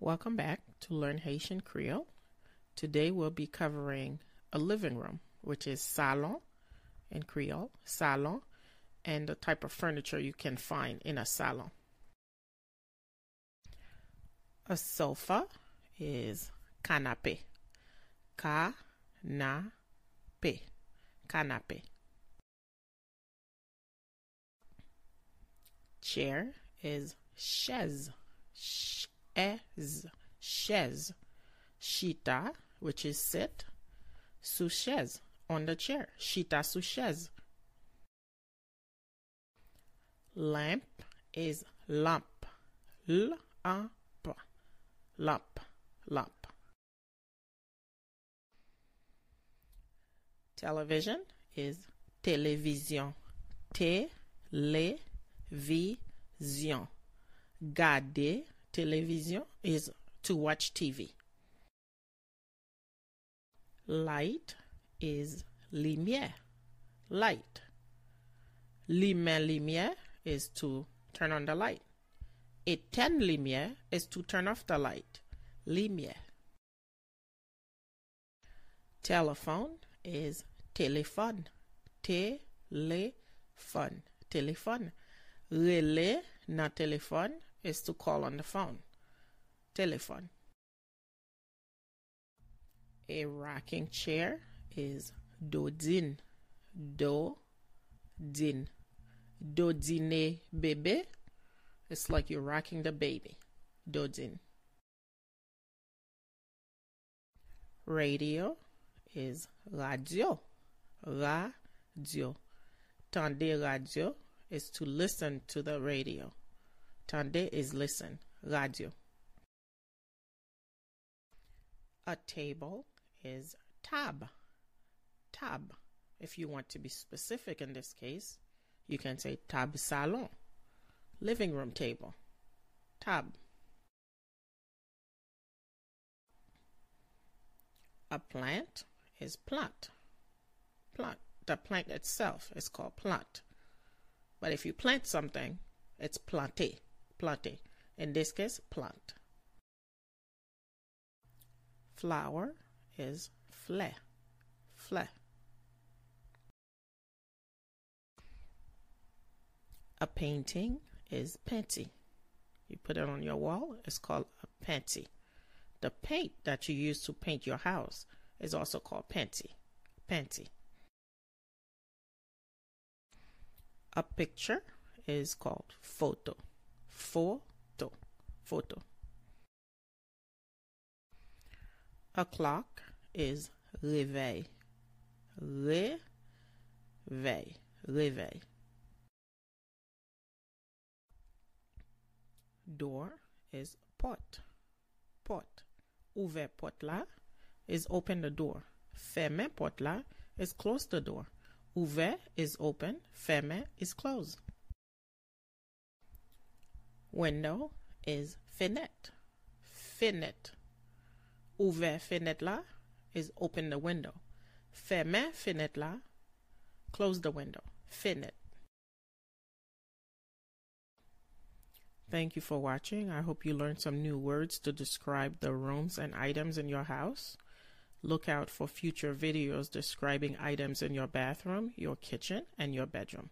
Welcome back to Learn Haitian Creole. Today we'll be covering a living room, which is salon in Creole, salon, and the type of furniture you can find in a salon. A sofa is canapé. Ka-na-pe. Canapé. Chair is chaise. Chaise. Chaise. Shita, which is sit. Sous chaise. On the chair. Shita sous chaise. Lamp is lamp. L-a-p. Lamp. Lamp. Television is télévision. Télévision. Garder télévision is to watch TV. Light is lumière. Light. Lumière, lumière is to turn on the light. Éteindre lumière is to turn off the light. Lumière. Telephone is téléphone. Téléphone. Téléphone. Relais na téléphone is to call on the phone. Telephone. A rocking chair is dodin. Do din. Dodine bébé. It's like you're rocking the baby. Dodin. Radio is radio. Radio. Tande radio is to listen to the radio. Tande is listen. Radio. A table is tab. Tab. If you want to be specific in this case, you can say tab salon. Living room table. Tab. A plant is plant. Plant. The plant itself is called plant. But if you plant something, it's planté. Planté. In this case, plant. Flower is fleur. Fleur. A painting is panty. You put it on your wall, it's called a panty. The paint that you use to paint your house is also called panty. Panty. A picture is called photo. Photo. Photo. A clock is réveil. Réveil. Réveil. Door is porte. Porte. Ouvert porte là is open the door. Fermer porte là is close the door. Ouvert is open. Fermé is closed. Window is fenêtre. Fenêtre. Ouvert fenêtre là is open the window. Fermé fenêtre là, close the window. Fenêtre. Thank you for watching. I hope you learned some new words to describe the rooms and items in your house. Look out for future videos describing items in your bathroom, your kitchen, and your bedroom.